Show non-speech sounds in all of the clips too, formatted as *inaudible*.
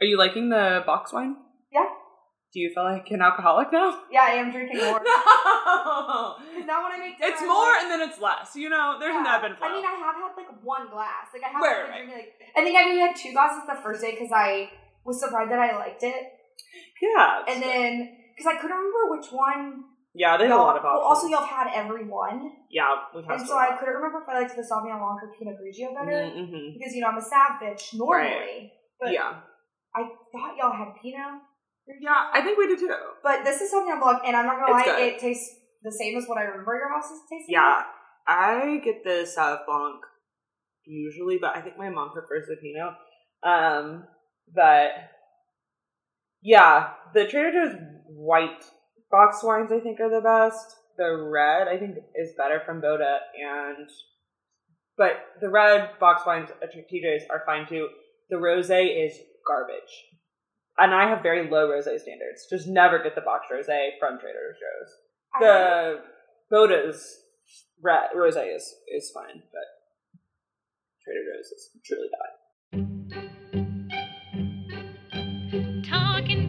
Are you liking the box wine? Yeah. Do you feel like an alcoholic now? *laughs* Yeah, I am drinking more. *laughs* no. Now when I make dinner, It's I'm more like- and then it's less. You know, there's an Yeah. ebb and flow. I mean, I have had like one glass. Like I have Right, been right. drinking, like I think I maybe had two glasses the first day because I was surprised that I liked it, yeah. and then because I couldn't remember which one. yeah, there's a lot of well, options. also, y'all have had every one, yeah, we've had and so I couldn't remember if I liked the Sauvignon Blanc or Pinot Grigio better hmm because you know I'm a Sav bitch normally, but Yeah. I thought y'all had Pinot. Yeah, I think we do too. But this is Sauvignon Blanc, and I'm not gonna It's lie, good. it tastes the same as what I remember your house is tasting. Yeah, I get the Sauv Blanc usually, but I think my mom prefers the Pinot. Um, but yeah, the Trader Joe's white box wines I think are the best. The red I think is better from Bota, and but the red box wines at TJ's are fine too. The rosé is garbage. And I have very low rosé standards. Just never get the box rosé from Trader Joe's the Bota's red rosé is is fine, but Trader Joe's is truly bad. Talking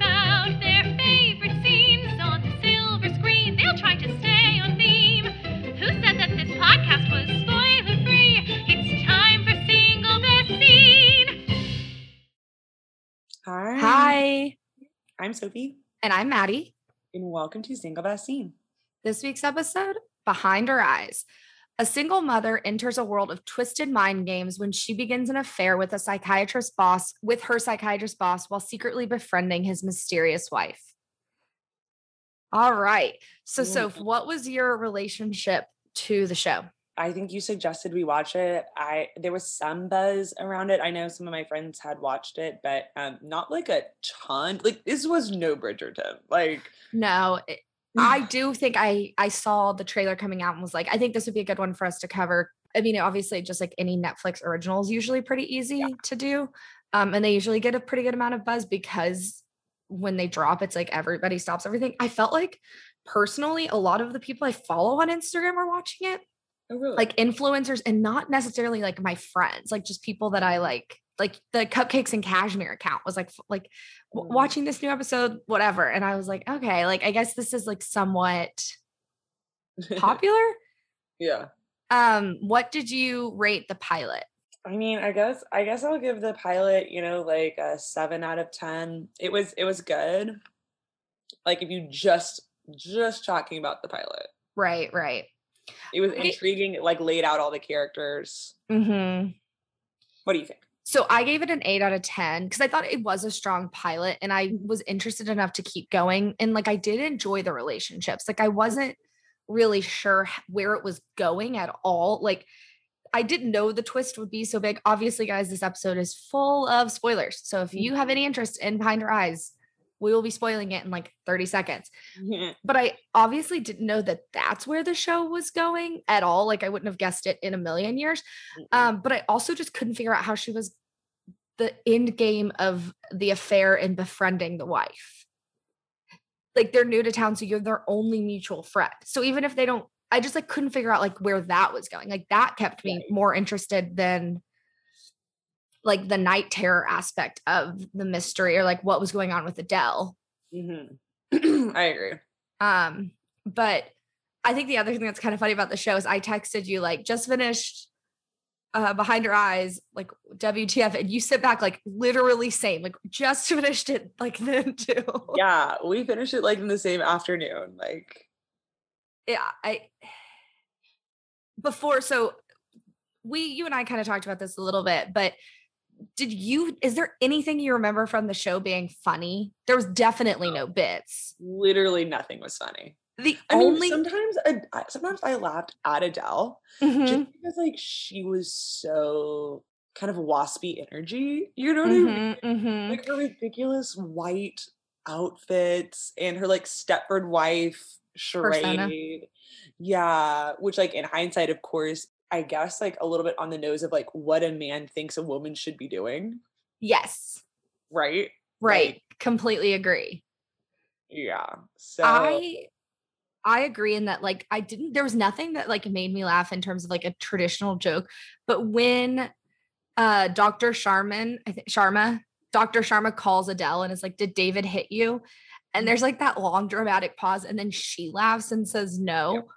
I'm Sophie, and I'm Maddie. and welcome to Single Best Scene. This week's episode Behind Her Eyes. A single mother enters a world of twisted mind games when she begins an affair with a psychiatrist boss, with her psychiatrist boss, while secretly befriending his mysterious wife. All right. So, Yeah. Soph, what was your relationship to the show? I think you suggested we watch it. I there was some buzz around it. I know some of my friends had watched it, but um, not like a ton. Like this was no Bridgerton. Like No, it- I *sighs* do think I I saw the trailer coming out and was like, I think this would be a good one for us to cover. I mean, obviously, just like any Netflix original is usually pretty easy to do, um, and they usually get a pretty good amount of buzz because when they drop, it's like everybody stops everything. I felt like personally, a lot of the people I follow on Instagram are watching it, oh really? like influencers, and not necessarily like my friends, like just people that I like. Like the cupcakes and cashmere account was like like w- Mm. watching this new episode, whatever. And I was like, okay, like I guess this is like somewhat *laughs* popular. yeah. um, what did you rate the pilot? I mean, I guess I guess I'll give the pilot, you know, like a seven out of ten. It was it was good. Like if you just just talking about the pilot, Right, right. It was intriguing. It like laid out all the characters. hmm What do you think? So I gave it an eight out of 10 because I thought it was a strong pilot and I Mm-hmm. was interested enough to keep going. And like I did enjoy the relationships. Like I wasn't really sure where it was going at all. Like I didn't know the twist would be so big. Obviously, guys, this episode is full of spoilers. So if you have any interest in Behind Her Eyes, we will be spoiling it in like 30 seconds. but I obviously didn't know that that's where the show was going at all. Like I wouldn't have guessed it in a million years. Um, but I also just couldn't figure out how she was the end game of the affair and befriending the wife. Like they're new to town, so you're their only mutual friend. So even if they don't, I just like couldn't figure out like where that was going. Like that kept me more interested than like the night terror aspect of the mystery or like what was going on with Adele. Mm-hmm. *clears throat* I agree. Um, but I think the other thing that's kind of funny about the show is I texted you like just finished uh behind her eyes, like WTF, and you sit back like literally same, like just *laughs* finished it like then too. Yeah, we finished it like in the same afternoon. Like Yeah. I *sighs* before so we you and I kind of talked about this a little bit, but did you is there anything you remember from the show being funny? There was definitely no bits. literally nothing was funny. The I mean, only sometimes I, sometimes I laughed at Adele Mhm, just because like she was so kind of waspy energy. You know what I mean? mhm, mhm. Like her ridiculous white outfits and her like Stepford wife Persona. charade. Yeah, which like in hindsight, of course, I guess like a little bit on the nose of like what a man thinks a woman should be doing, yes. right? Right. Like- Completely agree. Yeah. So I I agree in that like I didn't there was nothing that like made me laugh in terms of like a traditional joke, but when uh Dr. Sharman, I think Sharma, Dr. Sharma calls Adele and is like, Did David hit you? And there's like that long dramatic pause. And then she laughs and says, No.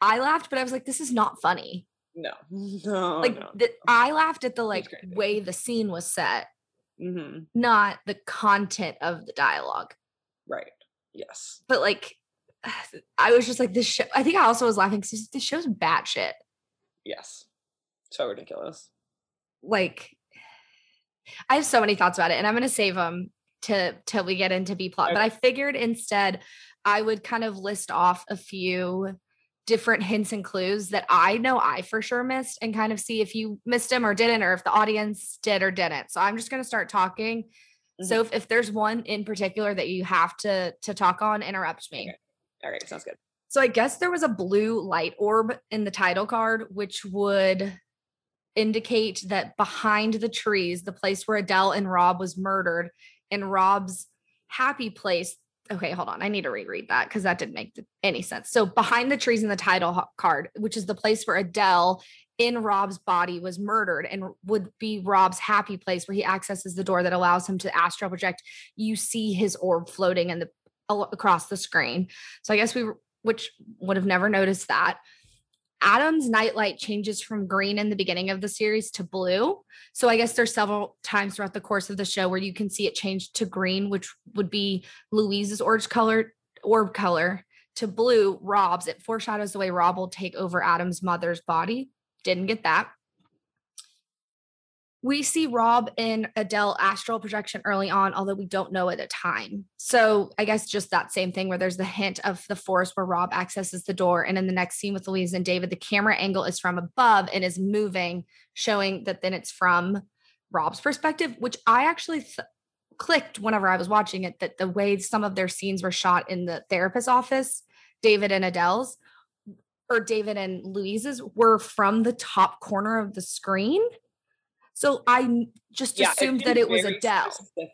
I laughed, but I was like, This is not funny. No, *laughs* no, like, no. the, I laughed at the like way the scene was set, hmm not the content of the dialogue. Right. Yes. But like, *sighs* I was just like, This show, I think I also was laughing because this show's batshit. Yes. So ridiculous. like *sighs* I have so many thoughts about it and I'm going to save them to till we get into B plot. But I figured instead I would kind of list off a few different hints and clues that I know I for sure missed and kind of see if you missed them or didn't or if the audience did or didn't. So I'm just going to start talking. So mm-hmm. if, if there's one in particular that you have to to talk on, interrupt me. Okay. All right. Sounds good. So I guess there was a blue light orb in the title card, which would indicate that behind the trees, the place where Adele and Rob was murdered, and Rob's happy place. Okay, hold on. I need to reread that because that didn't make any sense. So behind the trees in the title card, which is the place where Adele in Rob's body was murdered and would be Rob's happy place where he accesses the door that allows him to astral project. You see his orb floating in the across the screen. So I guess we which would have never noticed that. Adam's nightlight changes from green in the beginning of the series to blue. So I guess there's several times throughout the course of the show where you can see it change to green, which would be Louise's orange color orb color to blue, Rob's. It foreshadows the way Rob will take over Adam's mother's body. Didn't get that. We see Rob and Adele astral projection early on, although we don't know at the time. So I guess just that same thing where there's the hint of the forest where Rob accesses the door. And in the next scene with Louise and David, the camera angle is from above and is moving, showing that then it's from Rob's perspective, which I actually th- clicked whenever I was watching it that the way some of their scenes were shot in the therapist's office, David and Adele's, or David and Louise's, were from the top corner of the screen. So I just Yeah, assumed seems that it was Adele. Specific.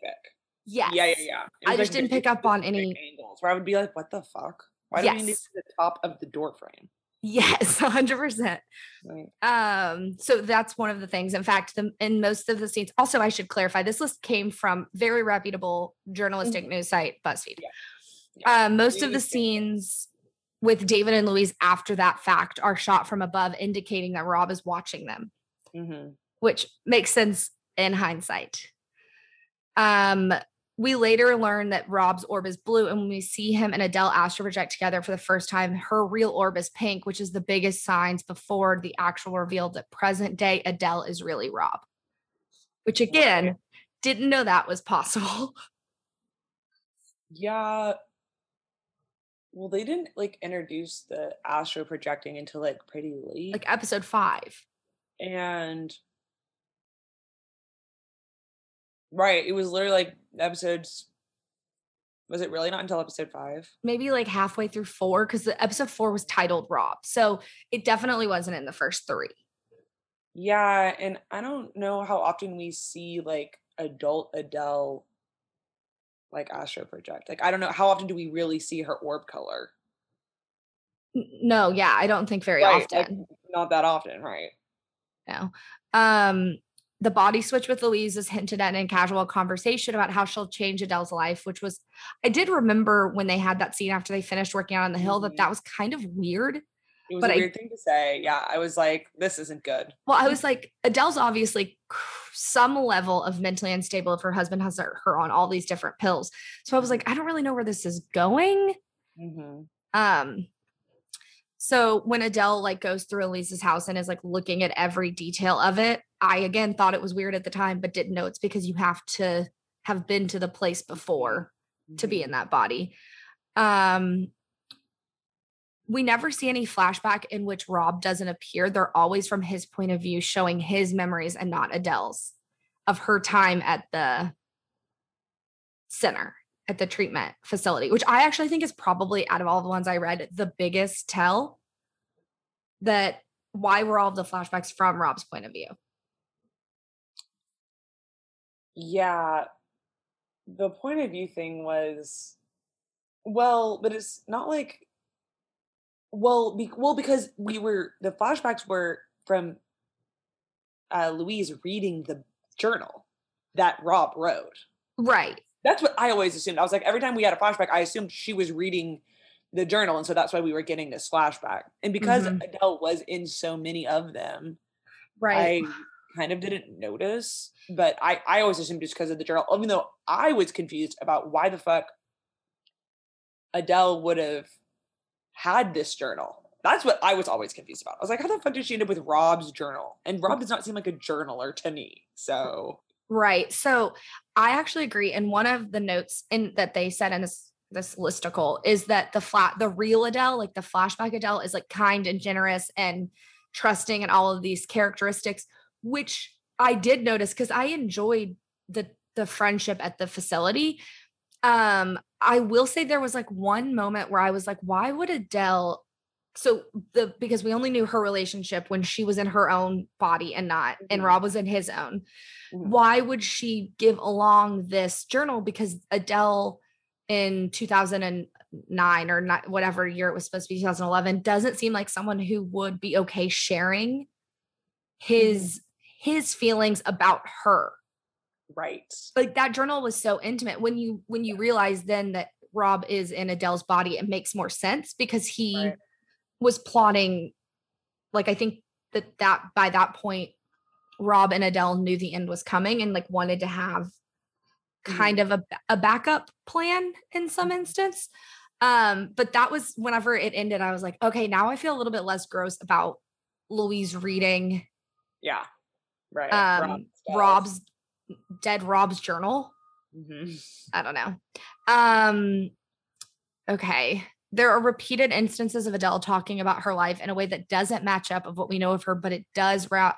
Yes. Yeah, yeah, yeah. I just didn't pick up on any- angles where I would be like, "What the fuck? Why do we need Yes. the top of the door frame?" Yes, 100%. Like, Um, so that's one of the things. In fact, the, in most of the scenes, also I should clarify, this list came from very reputable journalistic news site, BuzzFeed. Yeah. Um, most of the scenes with David and Louise after that fact are shot from above, indicating that Rob is watching them, mhm. Which makes sense in hindsight. Um, we later learn that Rob's orb is blue, and when we see him and Adele astral project together for the first time, her real orb is pink, which is the biggest signs before the actual reveal that present day Adele is really Rob. Which again, Right. didn't know that was possible. *laughs* Yeah. Well, they didn't like introduce the astro projecting until like pretty late. like episode five. and right, it was literally like episodes. Was it really not until episode five? maybe like halfway through four because the episode four was titled Rob. So it definitely wasn't in the first three. Yeah, and I don't know how often we see like adult Adele like astro project. Like I don't know how often do we really see her orb color? No, yeah, I don't think very Right, often. like, not that often, right? No. Um, the body switch with Louise is hinted at in casual conversation about how she'll change Adele's life, which was I did remember when they had that scene after they finished working out on the hill that that was kind of weird. It was But a I- weird thing to say. Yeah, I was like, this isn't good. Well, I was like, Adele's obviously some level of mentally unstable if her husband has her on all these different pills. So I was like, I don't really know where this is going. hmm Um, so when Adele like goes through Louise's house and is like looking at every detail of it, I again thought it was weird at the time, but didn't know it's because you have to have been to the place before to be in that body. Um, we never see any flashback in which Rob doesn't appear. They're always from his point of view, showing his memories and not Adele's of her time at the center, at the treatment facility, which I actually think is probably out of all the ones I read, the biggest tell that why were all of the flashbacks from Rob's point of view? Yeah. The point of view thing was well, but it's not like well, be, well because we were the flashbacks were from uh Louise reading the journal. that Rob wrote. Right. That's what I always assumed. I was like, every time we had a flashback, I assumed she was reading the journal. And so that's why we were getting this flashback. And because Mhm. Adele was in so many of them, Right. I kind of didn't notice. But I, I always assumed just because of the journal, even though I was confused about why the fuck Adele would have had this journal. That's what I was always confused about. I was like, how the fuck did she end up with Rob's journal? And Rob does not seem like a journaler to me. So Right. So I actually agree. And one of the notes in that they said in this this listicle is that the flat the real Adele, like the flashback Adele, is like kind and generous and trusting and all of these characteristics, which I did notice because I enjoyed the the friendship at the facility. Um, I will say there was like one moment where I was like, why would Adele so the because we only knew her relationship when she was in her own body and not and Mhm. Rob was in his own Mhm. why would she give along this journal because adele in 2009 or not whatever year it was supposed to be 2011 doesn't seem like someone who would be okay sharing his his feelings about her right. like that journal was so intimate when you when you realize then that rob is in adele's body it makes more sense because he Right. Was plotting like i think that that by that point rob and adele knew the end was coming and like wanted to have kind of a, a backup plan in some instance um but that was whenever it ended i was like okay now i feel a little bit less gross about louise reading Yeah. Right. um rob's dead rob's journal hmm I don't know. Um okay. There are repeated instances of Adele talking about her life in a way that doesn't match up of what we know of her, but it does ra-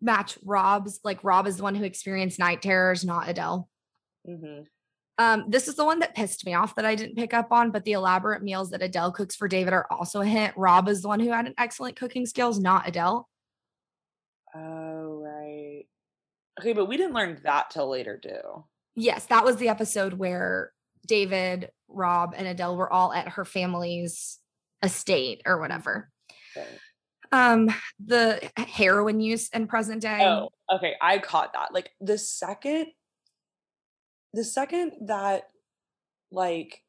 match Rob's. Like Rob is the one who experienced night terrors, not Adele. hmm Um, this is the one that pissed me off that I didn't pick up on, but the elaborate meals that Adele cooks for David are also a hint. Rob is the one who had an excellent cooking skills, not Adele. Oh, right. Okay, but we didn't learn that till later, too. Yes, that was the episode where David, Rob, and Adele were all at her family's estate or whatever. Okay. Um, the heroin use in present day. Oh, okay. I caught that. Like the second, the second that, like,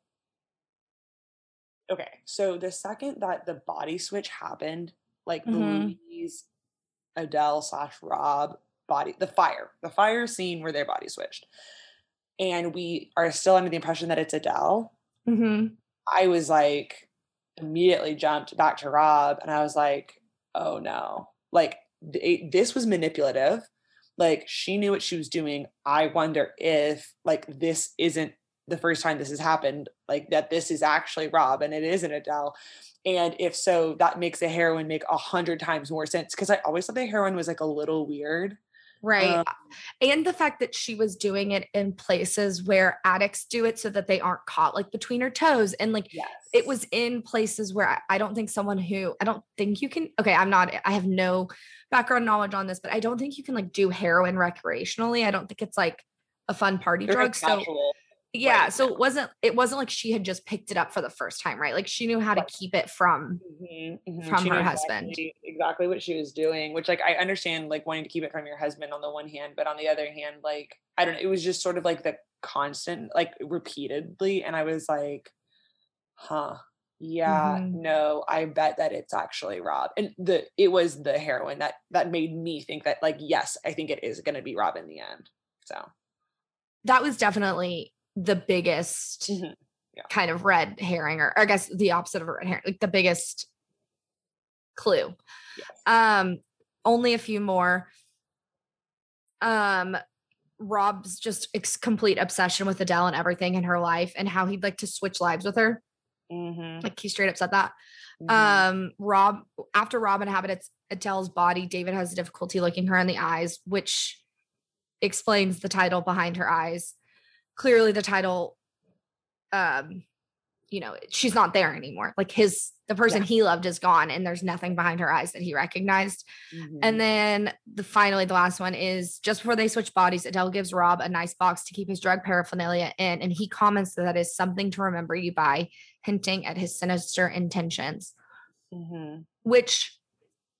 okay, so the second that the body switch happened, like the Mhm. Louise, Adele slash Rob body, the fire, the fire scene where their body switched, and we are still under the impression that it's Adele. Mhm. I was like, immediately jumped back to Rob, and I was like, oh no, like th- this was manipulative. Like she knew what she was doing. I wonder if like this isn't the first time this has happened, like that this is actually Rob and it isn't Adele. And if so, that makes the heroin make a hundred times more sense. Cause I always thought the heroin was like a little weird. Right. Um, and the fact that she was doing it in places where addicts do it so that they aren't caught like between her toes. And like Yes. it was in places where I, I don't think someone who I don't think you can okay, I'm not I have no background knowledge on this, but I don't think you can like do heroin recreationally. I don't think it's like a fun party They're drug. So. Yeah, right, so it wasn't it wasn't like she had just picked it up for the first time, right? Like she knew how to keep it from Mhm, mhm. from She her husband. exactly, exactly what she was doing which like i understand like wanting to keep it from your husband on the one hand but on the other hand like i don't know it was just sort of like the constant like repeatedly and i was like huh yeah Mhm. no i bet that it's actually rob and the it was the heroin that that made me think that like yes i think it is going to be rob in the end so that was definitely the biggest Mhm. Yeah. kind of red herring or, or I guess the opposite of a red herring, like the biggest clue. yes Um, only a few more. Um, Rob's just ex- complete obsession with Adele and everything in her life and how he'd like to switch lives with her. Mhm, Like he straight up said that. mhm. Um, Rob after Rob inhabits Adele's body, David has difficulty looking her in the eyes, which explains the title behind her eyes. Clearly, the title, um, you know, she's not there anymore. Like his the person Yeah. he loved is gone, and there's nothing behind her eyes that he recognized. Mhm. And then the finally the last one is just before they switch bodies, Adele gives Rob a nice box to keep his drug paraphernalia in, and he comments that that is something to remember you by, hinting at his sinister intentions, Mhm. which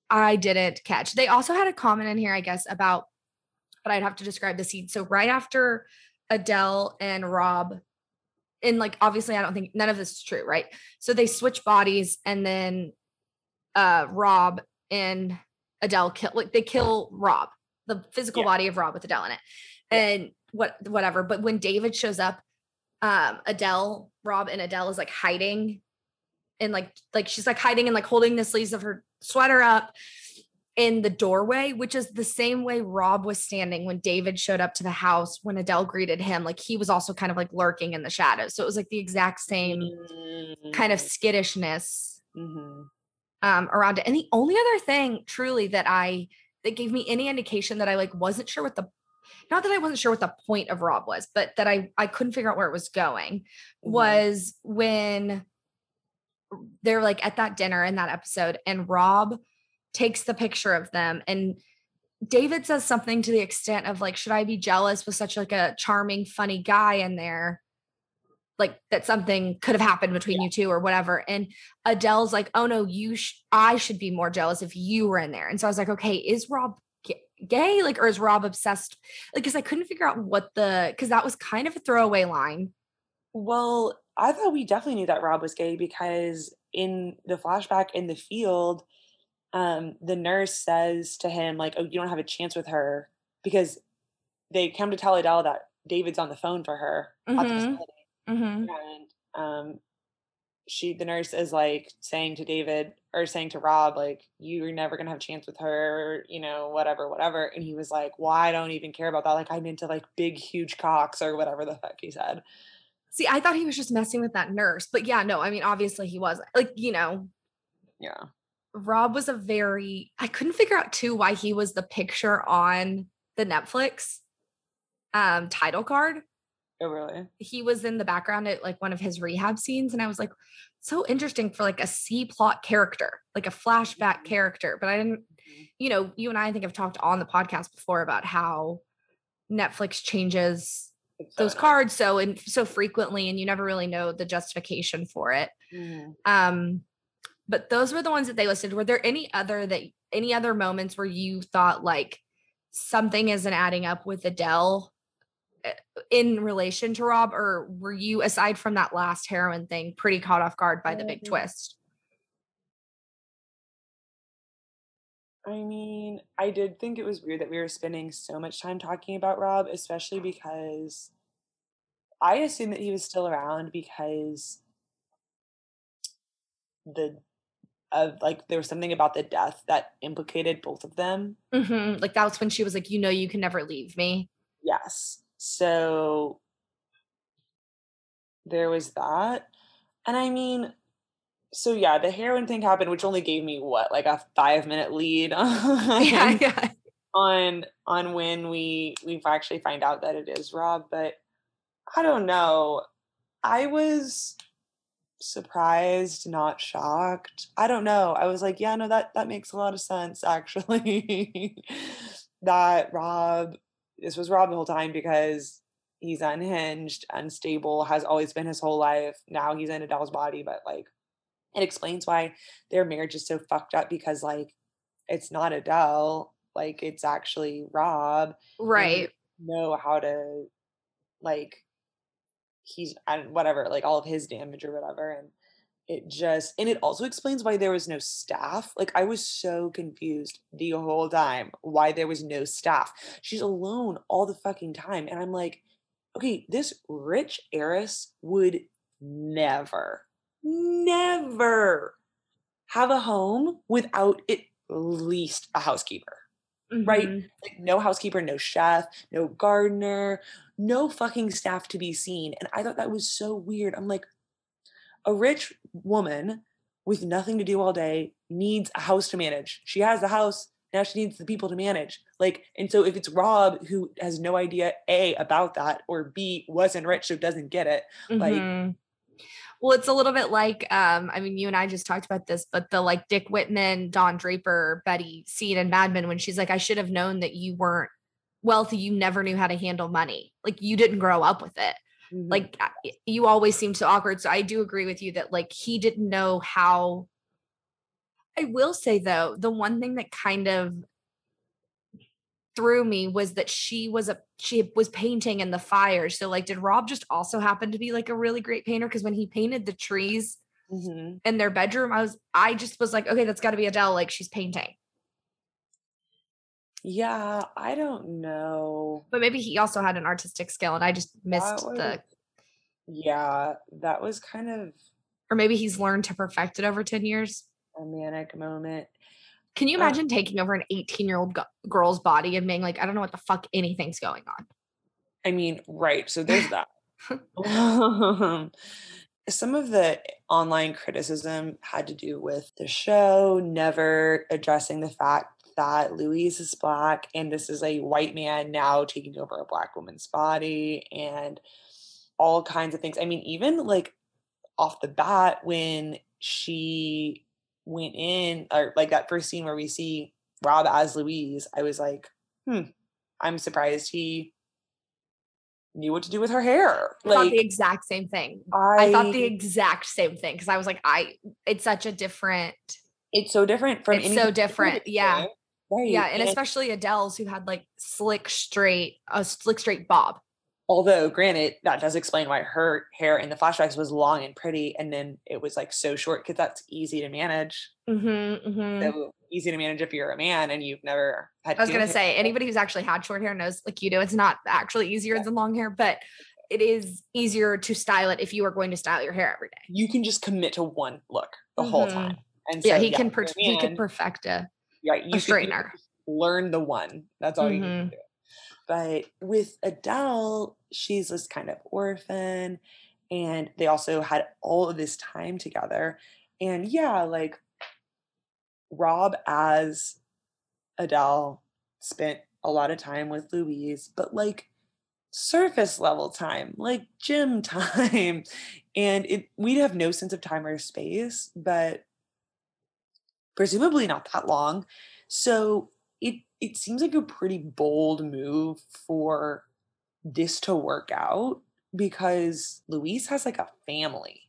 I didn't catch. They also had a comment in here, I guess, about but I'd have to describe the scene. So right after Adele and Rob, and like obviously I don't think none of this is true, right? So they switch bodies and then uh Rob and Adele kill like they kill Rob, the physical Yeah. body of Rob with Adele in it. And what whatever. But when David shows up, um Adele, Rob and Adele is like hiding and like like she's like hiding and like holding the sleeves of her sweater up in the doorway, which is the same way Rob was standing when David showed up to the house when Adele greeted him. Like he was also kind of like lurking in the shadows. So it was like the exact same kind of skittishness Mhm. um around it. And the only other thing truly that I that gave me any indication that I like wasn't sure what the not that I wasn't sure what the point of Rob was, but that I I couldn't figure out where it was going Mhm. was when they're like at that dinner in that episode and Rob takes the picture of them. And David says something to the extent of like should I be jealous with such like a charming funny guy in there? Like that something could have happened between you two or whatever. And Adele's like oh no you sh- I should be more jealous if you were in there. And so I was like okay is Rob gay? Like or is Rob obsessed? Like cuz I couldn't figure out what the cuz that was kind of a throwaway line. Well, I thought we definitely knew that Rob was gay because in the flashback in the field, um, the nurse says to him, like, oh, you don't have a chance with her because they come to tell Adele that David's on the phone for her at the Mhm. facility. mhm And um she the nurse is like saying to David or saying to Rob, like, you're never gonna have a chance with her, you know, whatever, whatever. And he was like, Well, I don't even care about that. Like I'm into like big, huge cocks or whatever the fuck he said. See, I thought he was just messing with that nurse, but yeah, no, I mean, obviously he was like, you know, Yeah. Rob was a very, I couldn't figure out too why he was the picture on the Netflix um title card. Oh really? He was in the background at like one of his rehab scenes, and I was like, so interesting for like a C plot character, like a flashback Mhm. character. But I didn't, you know, you and I, I think have talked on the podcast before about how Netflix changes those cards so and so frequently and you never really know the justification for it Mhm. um but those were the ones that they listed. Were there any other that any other moments where you thought like something isn't adding up with adele uh, in relation to rob or were you aside from that last heroin thing pretty caught off guard by the big Um, twist? I mean, I did think it was weird that we were spending so much time talking about Rob, especially because I assumed that he was still around because the of like there was something about the death that implicated both of them. Mhm, like that was when she was like you know you can never leave me Yes. So there was that. And I mean, so yeah, the heroin thing happened, which only gave me what, like a five minute lead *laughs* on, yeah yeah on on when we we actually find out that it is Rob. But I don't know. I was surprised, not shocked. I don't know. I was like, yeah, no, that that makes a lot of sense *laughs* actually. that Rob this was Rob the whole time because he's unhinged, unstable, has always been his whole life. Now he's in Adele's body, but like it explains why their marriage is so fucked up because like it's not Adele, like it's actually Rob. right know how to like he's and whatever, like all of his damage or whatever. And it just and it also explains why there was no staff. Like I was so confused the whole time why there was no staff. She's alone all the fucking time. And I'm like, okay, this rich heiress would never, never have a home without at least a housekeeper right? Mhm. like no housekeeper, no chef, no gardener, no fucking staff to be seen. And I thought that was so weird. I'm like, a rich woman with nothing to do all day needs a house to manage. She has the house. Now she needs the people to manage. Like, and so if it's Rob who has no idea A about that, or B wasn't rich, so doesn't get it. Like, Mhm. Well, it's a little bit like um, I mean, you and I just talked about this, but the like Dick Whitman, Don Draper, Betty scene in Mad Men when she's like, I should have known that you weren't wealthy, you never knew how to handle money. Like you didn't grow up with it. mhm. Like you always seem so awkward. So I do agree with you that like he didn't know how I will say though, the one thing that kind of threw me was that she was a she was painting in the fire. So like, did Rob just also happen to be like a really great painter? Because when he painted the trees hmm in their bedroom, I was I just was like, okay, that's got to be Adele. Like she's painting. Yeah, I don't know. But maybe he also had an artistic skill, and I just missed That the. Yeah, that was kind of Or maybe he's learned to perfect it over ten years. a manic moment. Can you Uh, imagine taking over an 18 year old girl's body and being like, I don't know what the fuck anything's going on? I mean, right. So there's that. *laughs* Um, Some of the online criticism had to do with the show never addressing the fact that Louise is black and this is a white man now taking over a black woman's body and all kinds of things. I mean, even like off the bat, when she went in, or like that first scene where we see Rob as Louise, I was like, hmm, I'm surprised he knew what to do with her hair. I thought the exact same thing. I, I thought the exact same thing because I was like, I, it's such a different, it's so different from It's so different, yeah. Right. yeah. And especially Adele's who had like slick straight, a slick straight bob. Although granted, that does explain why her hair in the flashbacks was long and pretty, and then it was like so short because that's easy to manage. Mm-hmm, mm-hmm. So easy to manage if you're a man and you've never had. I was gonna say hair. anybody who's actually had short hair knows, like you do, it's not actually easier Yeah. than long hair, but it is easier to style it if you are going to style your hair every day. you can just commit to one look the whole Mhm. time. And yeah, so, he can per- a he can perfect a right, you can- you straightener. can learn the one. That's all you need Mhm. to do. But with Adele, she's this kind of orphan, and they also had all of this time together. And yeah, like Rob as Adele spent a lot of time with Louise, but like surface level time, like gym *laughs* time. And it we'd have no sense of time or space, but presumably not that long. So it it seems like a pretty bold move for this to work out because Louise has like a family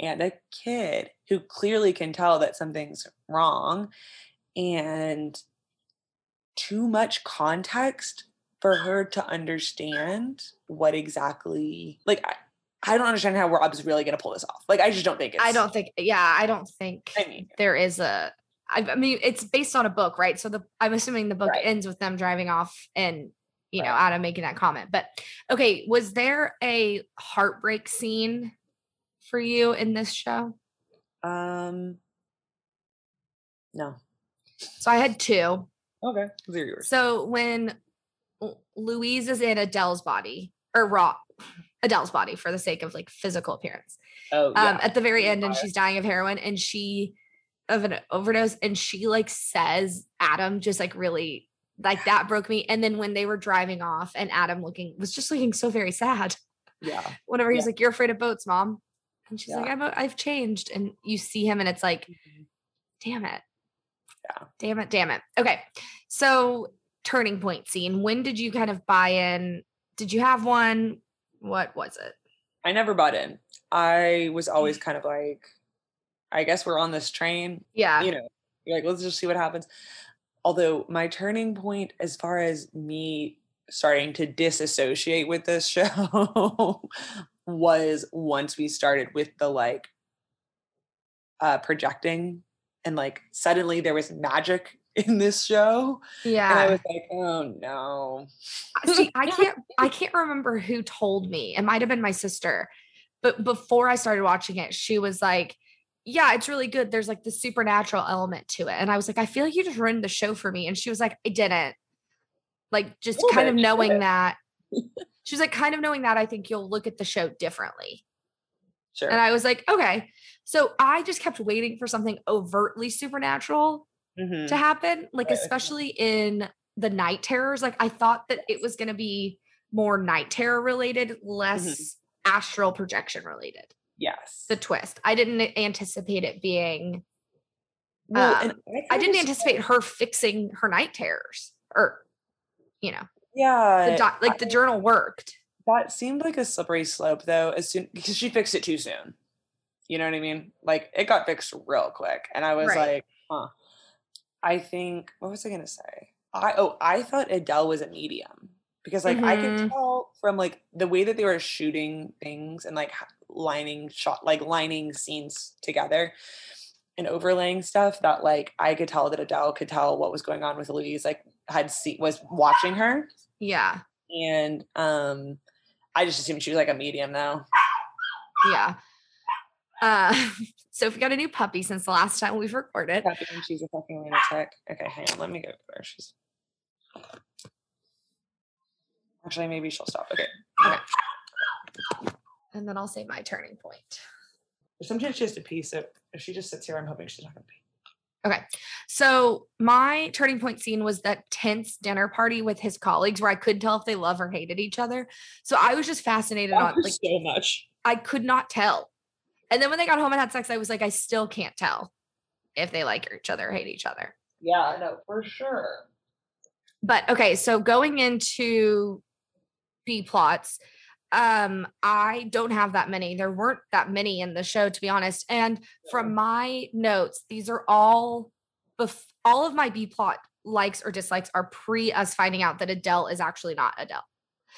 and a kid who clearly can tell that something's wrong and too much context for her to understand what exactly like I, I don't understand how Rob's really gonna pull this off. Like I just don't think it's I don't think, yeah, I don't think I mean there is a. I, I mean, it's based on a book, right? So the I'm assuming the book Right. ends with them driving off and you know. Adam making that comment. But okay, was there a heartbreak scene for you in this show? um no. So I had two. Okay. Yours. So when Louise is in Adele's body or Raw Adele's body for the sake of like physical appearance. Oh Um at the very end and she's dying of heroin and she of an overdose and she like says Adam just like really like that broke me and then when they were driving off and Adam looking was just looking so very sad yeah. *laughs* whenever he's Yeah. like you're afraid of boats mom and she's like Yeah. I've I've changed and you see him and it's like mm-hmm. damn it. Yeah. Damn it, damn it. Okay. So turning point scene. When did you kind of buy in? Did you have one? What was it? I never bought in. I was mm. always kind of like, I guess we're on this train. Yeah. You know, you're like, let's just see what happens. Although my turning point, as far as me starting to disassociate with this show, *laughs* was once we started with the like uh projecting and like suddenly there was magic *laughs* in this show. Yeah. And I was like, oh no. See, I *laughs* can't I can't remember who told me. It might have been my sister. But before I started watching it, she was like, Yeah, it's really good. There's like the supernatural element to it. And I was like, I feel like you just ruined the show for me. And she was like, I didn't. Like just Little kind of knowing that. *laughs* She was like, kind of knowing that, I think you'll look at the show differently. Sure. And I was like, okay. So I just kept waiting for something overtly supernatural Mhm. to happen, like Right. especially in the night terrors. Like I thought that it was going to be more night terror related, less astral projection related. Yes. The twist. I didn't anticipate it being. Well, um, I kinda didn't anticipate her fixing her night terrors, or you know, Yeah. the doc, like the journal worked. That seemed like a slippery slope though, as soon because she fixed it too soon. You know what I mean? Like it got fixed real quick. And I was Right. like, huh. I think what was I gonna say? I oh I thought Adele was a medium because like I could Mhm. tell from like the way that they were shooting things and like lining shot like lining scenes together and overlaying stuff that like I could tell that Adele could tell what was going on with Louise like had see was watching her Yeah. and um I just assumed she was like a medium though. Yeah. Uh, *laughs* so if we got a new puppy since the last time we've recorded. Happy and she's a fucking lunatic. Okay, hang on, let me go there. She's actually maybe she'll stop. Okay. Okay. And then I'll say my turning point. Sometimes she has to pee, so if she just sits here, I'm hoping she's not gonna pee. Okay. So my turning point scene was that tense dinner party with his colleagues where I couldn't tell if they love or hated each other. So I was just fascinated on like so much. I could not tell. And then when they got home and had sex, I was like, I still can't tell if they like each other or hate each other. Yeah, no, for sure. But okay, so going into B plots, um, I don't have that many. There weren't that many in the show, to be honest. And from my notes, these are all bef- all of my B plot likes or dislikes are pre us finding out that Adele is actually not Adele.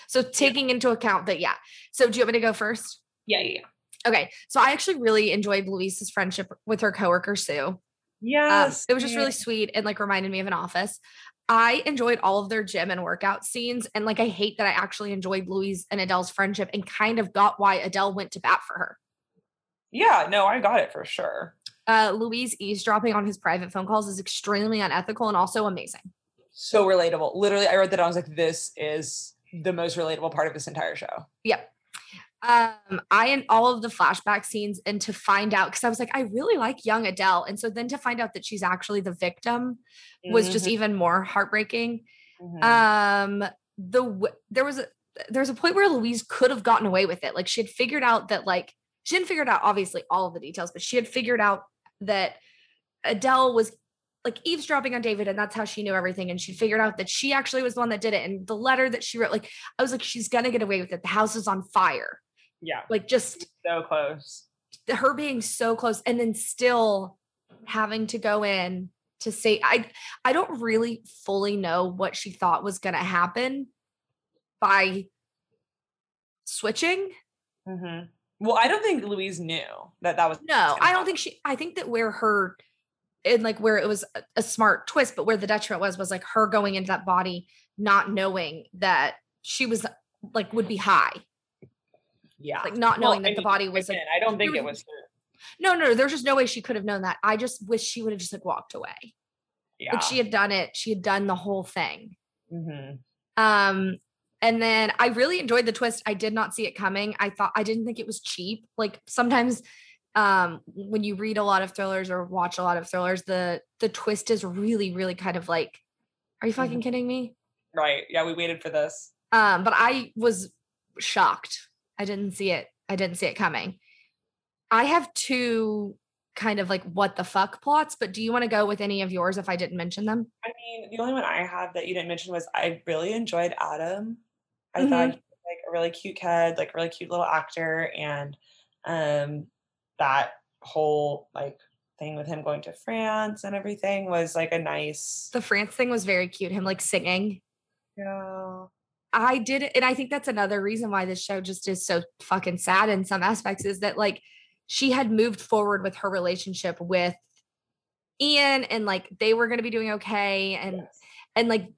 So taking into account that, yeah. So do you want me to go first? Yeah, yeah, yeah. Okay. So I actually really enjoyed Louise's friendship with her coworker Sue. Um, Yes. it was just really sweet and like reminded me of an office. I enjoyed all of their gym and workout scenes. And like, I hate that I actually enjoyed Louise and Adele's friendship and kind of got why Adele went to bat for her. Yeah, no, I got it for sure. Uh, Louise eavesdropping on his private phone calls is extremely unethical and also amazing. So relatable. Literally, I wrote that. I was like, this is the most relatable part of this entire show. Yep. Um, I and all of the flashback scenes and to find out because I was like, I really like young Adele. And so then to find out that she's actually the victim was just even more heartbreaking. Mhm. um the there was a there was a point where louise could have gotten away with it like she had figured out that like she hadn't figured out obviously all of the details but she had figured out that adele was like eavesdropping on david and that's how she knew everything and she figured out that she actually was the one that did it and the letter that she wrote like i was like she's gonna get away with it the house is on fire yeah, like just so close. her being so close and then still having to go in to say I I don't really fully know what she thought was going to happen by switching. hmm Well, I don't think Louise knew that that was No, I don't think she I think that where her and like where it was a, a smart twist but where the detriment was was like her going into that body not knowing that she was like would be high Yeah, like not knowing I that the body was like I don't think there it was- was. her. no no there's just no way she could have known that I just wish she would have just like walked away Yeah. like she had done it she had done the whole thing hmm um and then i really enjoyed the twist i did not see it coming i thought i didn't think it was cheap like sometimes um when you read a lot of thrillers or watch a lot of thrillers the the twist is really really kind of like are you fucking kidding me Right. Yeah, we waited for this. um but i was shocked i didn't see it i didn't see it coming i have two kind of like what the fuck plots but do you want to go with any of yours if i didn't mention them I mean, the only one I have that you didn't mention was I really enjoyed Adam. I Mhm. thought he was like a really cute kid, like a really cute little actor, and um, that whole like thing with him going to France and everything was like a nice. the france thing was very cute him like singing Yeah. I did and I think that's another reason why this show just is so fucking sad in some aspects is that like she had moved forward with her relationship with Ian and like they were going to be doing okay and Yes. and like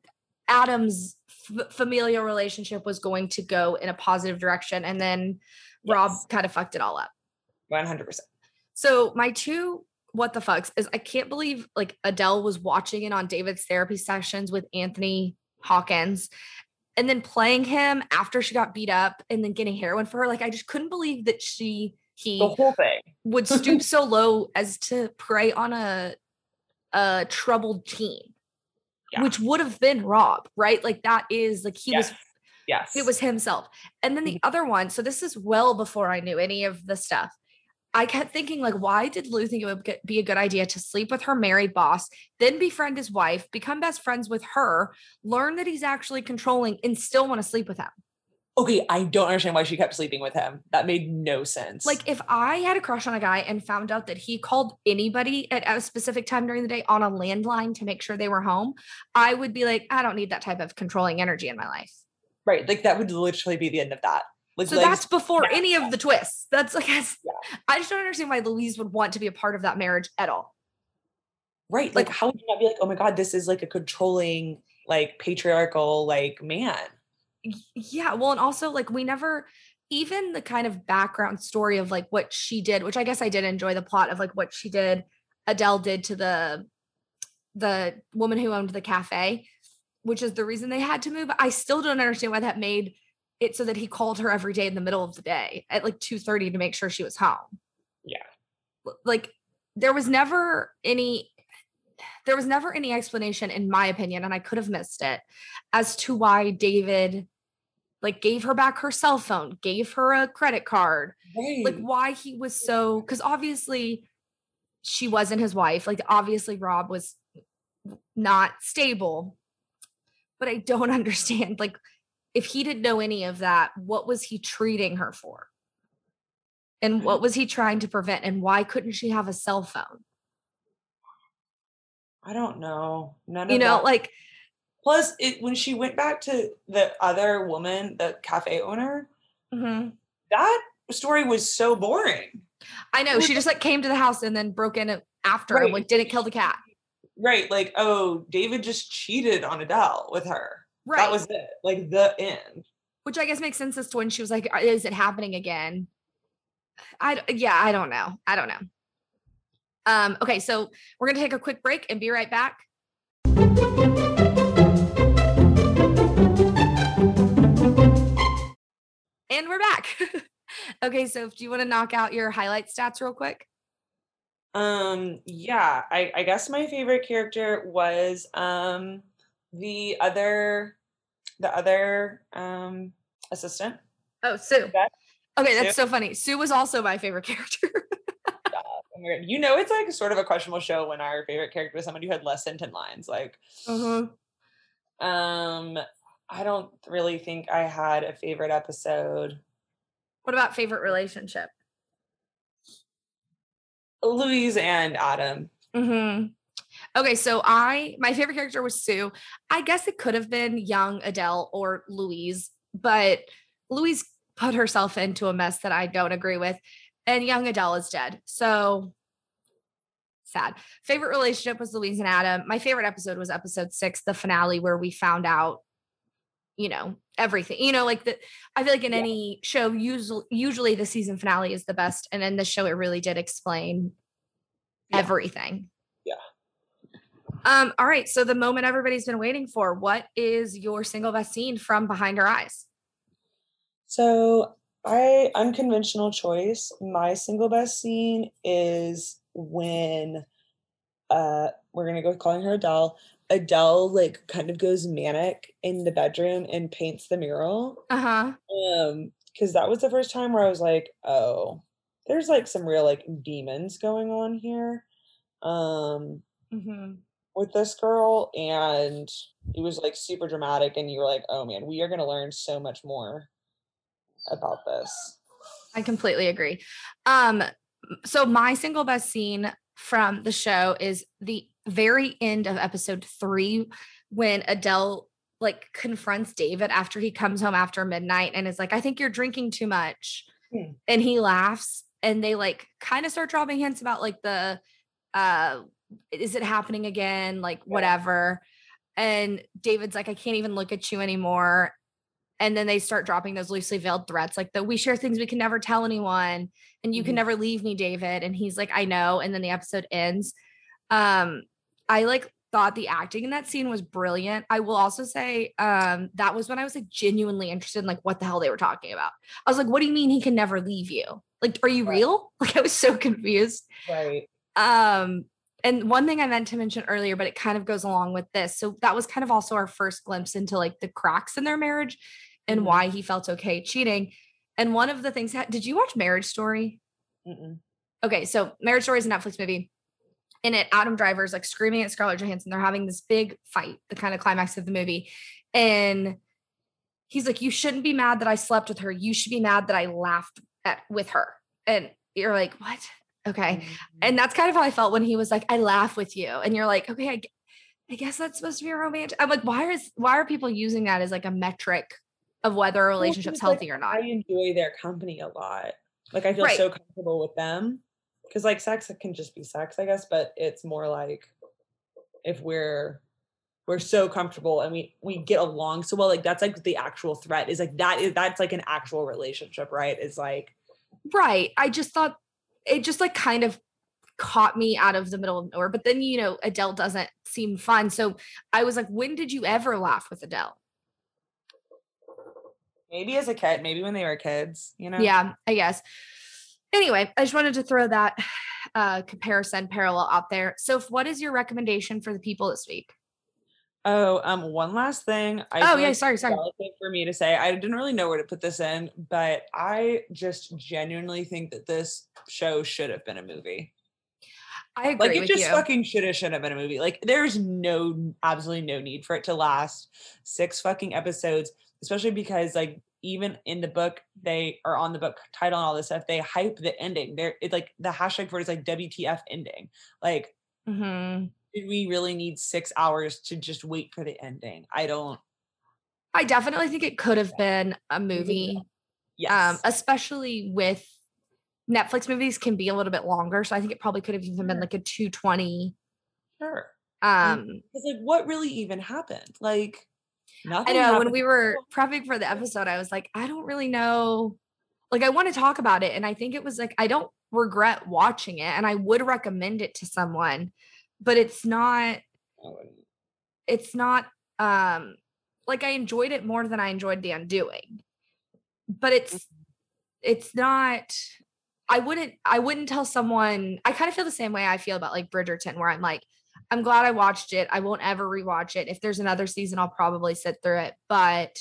Adam's f- familial relationship was going to go in a positive direction and then Rob kind of fucked it all up. One hundred percent. So my two what the fucks is I can't believe like Adele was watching it on David's therapy sessions with Anthony Hawkins and then playing him after she got beat up and then getting heroin for her. Like I just couldn't believe that she he The whole thing. would stoop *laughs* so low as to prey on a a troubled teen. Yeah. Which would have been Rob, right? Like that is like he was yes. Yes. it was himself. And then Mm-hmm. the other one, so this is well before I knew any of the stuff. I kept thinking, like, why did Lou think it would be a good idea to sleep with her married boss, then befriend his wife, become best friends with her, learn that he's actually controlling, and still want to sleep with him? okay, I don't understand why she kept sleeping with him. That made no sense. Like if I had a crush on a guy and found out that he called anybody at a specific time during the day on a landline to make sure they were home, I would be like, I don't need that type of controlling energy in my life. right, like that would literally be the end of that. Like So that's before yeah. any of the twists. That's like Yeah. I just don't understand why Louise would want to be a part of that marriage at all. right. Like, like- how would you not be like, oh my god, this is like a controlling, like patriarchal, like man. Yeah, well, and also like we never even the kind of background story of like what she did, which I guess I did enjoy the plot of like what she did, Adele did to the the woman who owned the cafe, which is the reason they had to move. I still don't understand why that made it so that he called her every day in the middle of the day at like 2:30 to make sure she was home. Yeah. Like there was never any there was never any explanation in my opinion and I could have missed it as to why David like gave her back her cell phone, gave her a credit card, Right. like why he was so because obviously she wasn't his wife. Like obviously Rob was not stable. But I don't *laughs* understand like if he didn't know any of that, what was he treating her for? And what was he trying to prevent? And why couldn't she have a cell phone? I don't know. None You of know, that. like Plus, it when she went back to the other woman, the cafe owner, mhm. that story was so boring. I know she just like came to the house and then broke in after him, Right. like didn't kill the cat. Right. Like, oh, David just cheated on Adele with her. Right. That was it. Like the end. which I guess makes sense as to when she was like, "Is it happening again?" I, yeah, I don't know. I don't know. Um, okay, so we're gonna take a quick break and be right back. And we're back. *laughs* okay, so do you want to knock out your highlight stats real quick? Um, yeah, I, I guess my favorite character was um the other the other um assistant. Oh, Sue. Okay, Sue? that's so funny. Sue was also my favorite *laughs* character. You know it's like sort of a questionable show when our favorite character was someone who had less than 10 lines. Like Mhm. Um, I don't really think I had a favorite episode. What about favorite relationship? Louise and Adam. hmm Okay, so I my favorite character was Sue. I guess it could have been young Adele or Louise, but Louise put herself into a mess that I don't agree with, and young Adele is dead. So sad. Favorite relationship was Louise and Adam. My favorite episode was episode six, the finale, where we found out, you know, everything. You know, like the I feel like in Yeah. any show, usually usually the season finale is the best, and in this show, it really did explain Yeah. everything. Um, all right. So the moment everybody's been waiting for, what is your single best scene from Behind Her Eyes? So I unconventional choice. My single best scene is when uh we're gonna go calling her Adele. Adele like kind of goes manic in the bedroom and paints the mural. Uh-huh. Um, because that was the first time where I was like, oh, there's like some real like demons going on here. Um Mm-hmm. With this girl and it was like super dramatic and you were like oh man we are going to learn so much more about this I completely agree. Um, so my single best scene from the show is the very end of episode three when Adele like confronts David after he comes home after midnight and is like, I think you're drinking too much. Hmm. And he laughs and they like kind of start dropping hints about like the uh is it happening again? Like whatever. And David's like, I can't even look at you anymore. And then they start dropping those loosely veiled threats, like the we share things we can never tell anyone, and you can Mhm. never leave me, David. And he's like, I know. And then the episode ends. Um, I like thought the acting in that scene was brilliant. I will also say um that was when I was like genuinely interested in like what the hell they were talking about. I was like, what do you mean he can never leave you? Like, are you Right. real? *laughs* Like I was so confused. right Um, and one thing I meant to mention earlier, but it kind of goes along with this. So that was kind of also our first glimpse into like the cracks in their marriage and Mhm. why he felt okay cheating. And one of the things, did you watch Marriage Story? Mm-mm. Okay, so Marriage Story is a Netflix movie. In it, Adam Driver's like screaming at Scarlett Johansson. They're having this big fight, the kind of climax of the movie. And he's like, you shouldn't be mad that I slept with her. You should be mad that I laughed at with her. And you're like, what? Okay. And mm-hmm. that's kind of how I felt when he was like, I laugh with you. And you're like, okay, I, I guess that's supposed to be a romantic. I'm like, why is why are people using that as like a metric of whether a Well, relationship's like, healthy or not? I enjoy their company a lot. Like I feel Right. so comfortable with them because like sex can just be sex, I guess, but it's more like if we're we're so comfortable and we we get along so well, like that's like the actual threat is like that is that's like an actual relationship, right? Is like Right. I just thought it just like kind of caught me out of the middle of nowhere. But then, you know, Adele doesn't seem fun. So I was like, when did you ever laugh with Adele? maybe as a kid, maybe when they were kids, you know? Yeah, I guess. Anyway, I just wanted to throw that uh comparison parallel out there. So what is your recommendation for the people this week? Oh, um, one last thing. I Oh yeah, sorry, sorry. for me to say. I didn't really know where to put this in, but I just genuinely think that this show should have been a movie. I agree Like it just you. fucking should have should have been a movie. Like there's no absolutely no need for it to last six fucking episodes, especially because like even in the book they are on the book title and all this stuff. They hype the ending. They're it's like the hashtag for it is like WTF ending. Like Mhm. Did we really need six hours to just wait for the ending? I don't. I definitely think it could have been a movie. Yes. Um, especially with Netflix movies can be a little bit longer. So I think it probably could have even been like a 220. sure. Um Because like, what really even happened? Like, nothing. I know when we were prepping for the episode, I was like, I don't really know. Like, I want to talk about it. And I think it was like, I don't regret watching it and I would recommend it to someone, but it's not, it's not, um, like I enjoyed it more than I enjoyed The Undoing, but it's, it's not, I wouldn't, I wouldn't tell someone, I kind of feel the same way I feel about like Bridgerton, where I'm like, I'm glad I watched it. I won't ever rewatch it. If there's another season, I'll probably sit through it, but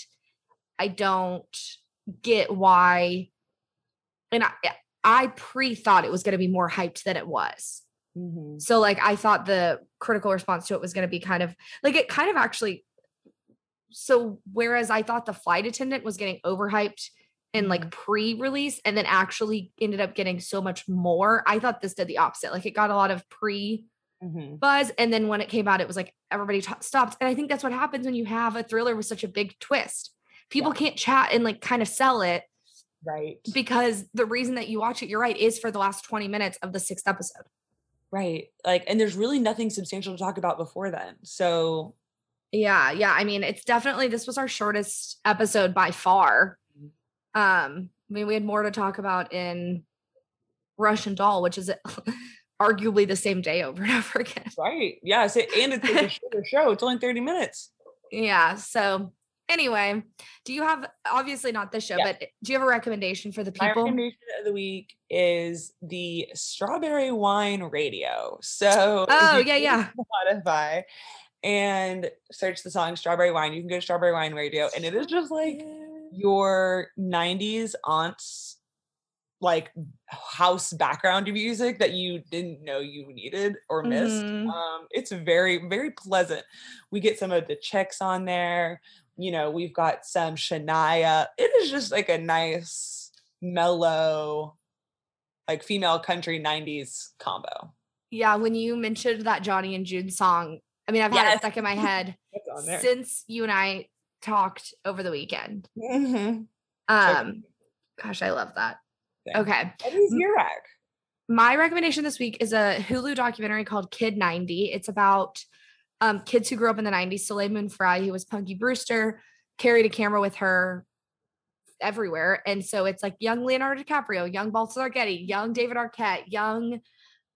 I don't get why. And I, I pre thought it was going to be more hyped than it was. Mhm. So, like, I thought the critical response to it was going to be kind of like it kind of actually. So, whereas I thought the flight attendant was getting overhyped and like pre release and then actually ended up getting so much more, I thought this did the opposite. Like, it got a lot of pre Mhm. buzz and then when it came out it was like everybody t- stopped and i think that's what happens when you have a thriller with such a big twist people can't chat and like kind of sell it Right. because the reason that you watch it you're right is for the last 20 minutes of the sixth episode Right. Like, and there's really nothing substantial to talk about before then. So, yeah yeah i mean it's definitely this was our shortest episode by far um i mean we had more to talk about in russian doll which is *laughs* arguably the same day over and *laughs* over again right. Yeah. So, and it's a *laughs* shorter show. It's only 30 minutes. Yeah. So anyway, do you have obviously not this show, Yeah. but do you have a recommendation for the My people? recommendation of the week is the Strawberry Wine Radio. So, *laughs* Oh, yeah, yeah. Spotify and search the song Strawberry Wine, you can go to Strawberry Wine Radio, and it is just like your 90s aunt's like house background music that you didn't know you needed or missed. Mhm. Um, it's very, very pleasant. We get some of the Chicks on there. You know, we've got some Shania. It is just like a nice, mellow, like female country 90s combo. Yeah. When you mentioned that Johnny and June song, I mean, I've had it stuck in my *laughs* head It's on there. since you and I talked over the weekend. Mhm. Um, gosh, I love that. Okay. What is your rec? my recommendation this week is a Hulu documentary called Kid 90. It's about um, kids who grew up in the 90s. Soleil Frye, who was Punky Brewster, carried a camera with her everywhere. And so it's like young Leonardo DiCaprio, young Balthazar Getty, young David Arquette, young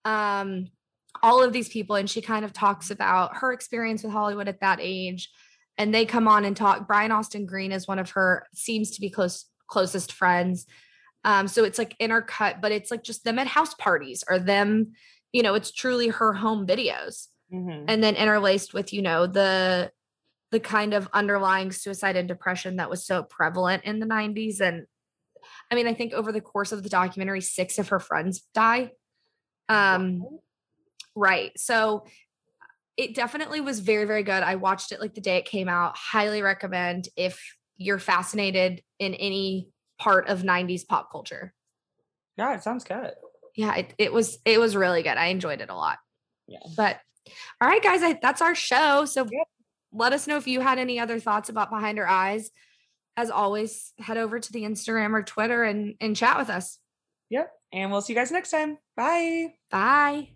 um, all of these people. And she kind of talks about her experience with Hollywood at that age. And they come on and talk. Brian Austin Green is one of her, seems to be close closest friends. Um, so it's like intercut, but it's like just them at house parties or them, you know, it's truly her home videos. Mhm. And then interlaced with, you know, the the kind of underlying suicide and depression that was so prevalent in the 90s. And I mean, I think over the course of the documentary, six of her friends die. Um, right. So it definitely was very, very good. I watched it like the day it came out. Highly recommend if you're fascinated in any part of 90s pop culture. Yeah, it sounds good. Yeah, it, it was it was really good. I enjoyed it a lot. Yeah. But all right, guys, I, that's our show. So Yep. let us know if you had any other thoughts about Behind Her Eyes. As always, head over to the Instagram or Twitter and and chat with us. Yep. And we'll see you guys next time. Bye. Bye.